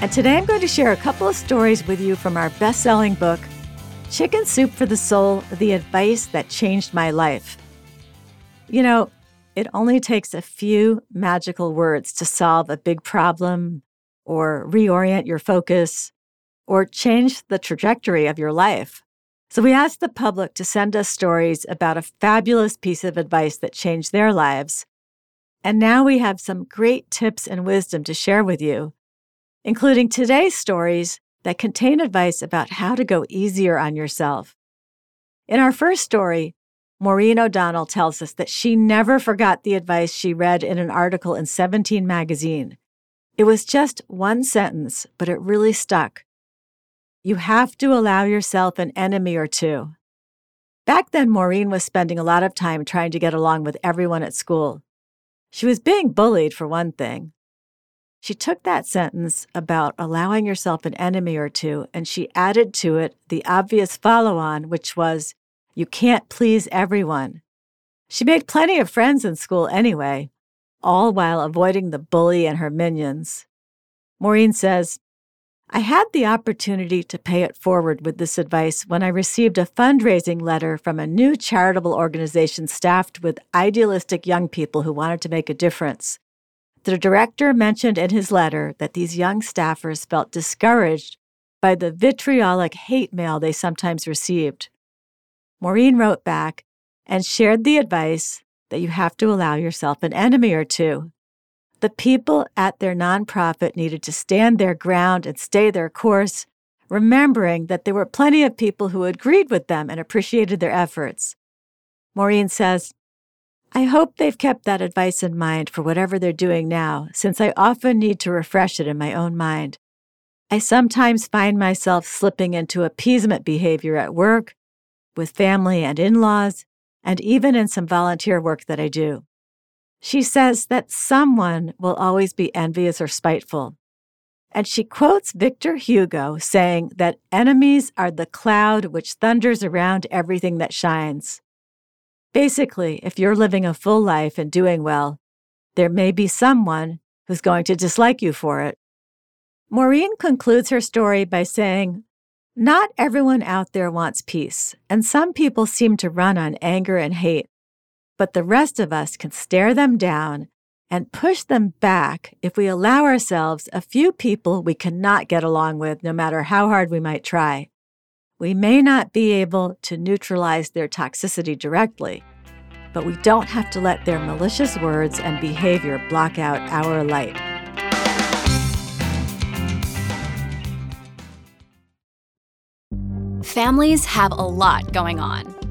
And today I'm going to share a couple of stories with you from our best selling book, Chicken Soup for the Soul The Advice That Changed My Life. You know, it only takes a few magical words to solve a big problem, or reorient your focus, or change the trajectory of your life. So we asked the public to send us stories about a fabulous piece of advice that changed their lives. And now we have some great tips and wisdom to share with you including today's stories that contain advice about how to go easier on yourself. In our first story, Maureen O'Donnell tells us that she never forgot the advice she read in an article in 17 magazine. It was just one sentence, but it really stuck. You have to allow yourself an enemy or two. Back then, Maureen was spending a lot of time trying to get along with everyone at school. She was being bullied, for one thing. She took that sentence about allowing yourself an enemy or two and she added to it the obvious follow on, which was, you can't please everyone. She made plenty of friends in school anyway, all while avoiding the bully and her minions. Maureen says, I had the opportunity to pay it forward with this advice when I received a fundraising letter from a new charitable organization staffed with idealistic young people who wanted to make a difference. The director mentioned in his letter that these young staffers felt discouraged by the vitriolic hate mail they sometimes received. Maureen wrote back and shared the advice that you have to allow yourself an enemy or two. The people at their nonprofit needed to stand their ground and stay their course, remembering that there were plenty of people who agreed with them and appreciated their efforts. Maureen says, I hope they've kept that advice in mind for whatever they're doing now, since I often need to refresh it in my own mind. I sometimes find myself slipping into appeasement behavior at work, with family and in laws, and even in some volunteer work that I do. She says that someone will always be envious or spiteful. And she quotes Victor Hugo saying that enemies are the cloud which thunders around everything that shines. Basically, if you're living a full life and doing well, there may be someone who's going to dislike you for it. Maureen concludes her story by saying, Not everyone out there wants peace, and some people seem to run on anger and hate. But the rest of us can stare them down and push them back if we allow ourselves a few people we cannot get along with, no matter how hard we might try. We may not be able to neutralize their toxicity directly, but we don't have to let their malicious words and behavior block out our light. Families have a lot going on.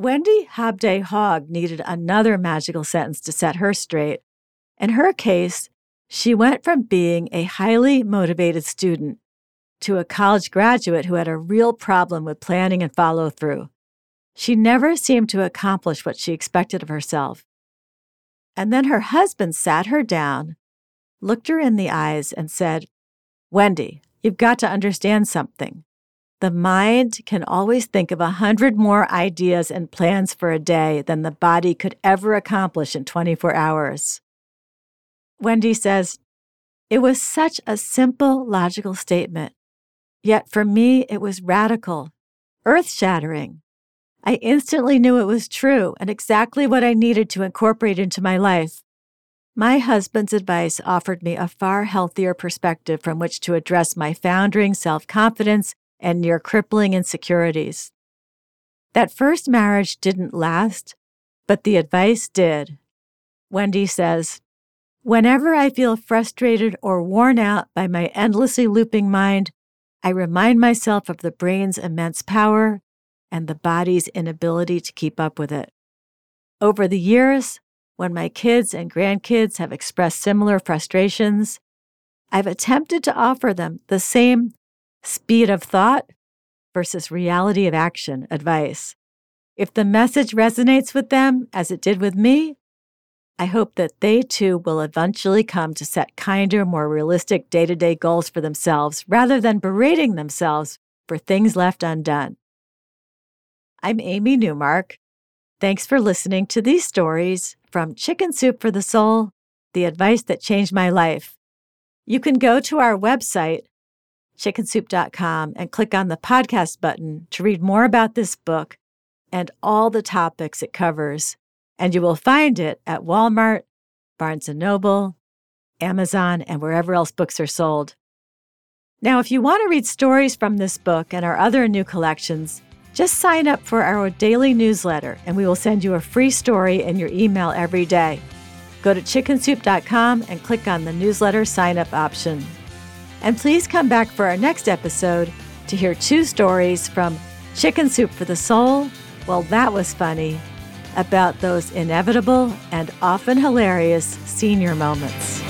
Wendy Hobday Haugh needed another magical sentence to set her straight. In her case, she went from being a highly motivated student to a college graduate who had a real problem with planning and follow through. She never seemed to accomplish what she expected of herself. And then her husband sat her down, looked her in the eyes, and said, Wendy, you've got to understand something. The mind can always think of a hundred more ideas and plans for a day than the body could ever accomplish in 24 hours. Wendy says, It was such a simple, logical statement. Yet for me, it was radical, earth shattering. I instantly knew it was true and exactly what I needed to incorporate into my life. My husband's advice offered me a far healthier perspective from which to address my foundering self confidence and your crippling insecurities. That first marriage didn't last, but the advice did. Wendy says, Whenever I feel frustrated or worn out by my endlessly looping mind, I remind myself of the brain's immense power and the body's inability to keep up with it. Over the years, when my kids and grandkids have expressed similar frustrations, I've attempted to offer them the same speed of thought versus reality of action advice. If the message resonates with them as it did with me, I hope that they too will eventually come to set kinder, more realistic day to day goals for themselves rather than berating themselves for things left undone. I'm Amy Newmark. Thanks for listening to these stories from Chicken Soup for the Soul, the advice that changed my life. You can go to our website, chickensoup.com, and click on the podcast button to read more about this book and all the topics it covers. And you will find it at Walmart, Barnes & Noble, Amazon, and wherever else books are sold. Now, if you want to read stories from this book and our other new collections, just sign up for our daily newsletter and we will send you a free story in your email every day. Go to chickensoup.com and click on the newsletter sign up option. And please come back for our next episode to hear two stories from Chicken Soup for the Soul. Well, that was funny. About those inevitable and often hilarious senior moments.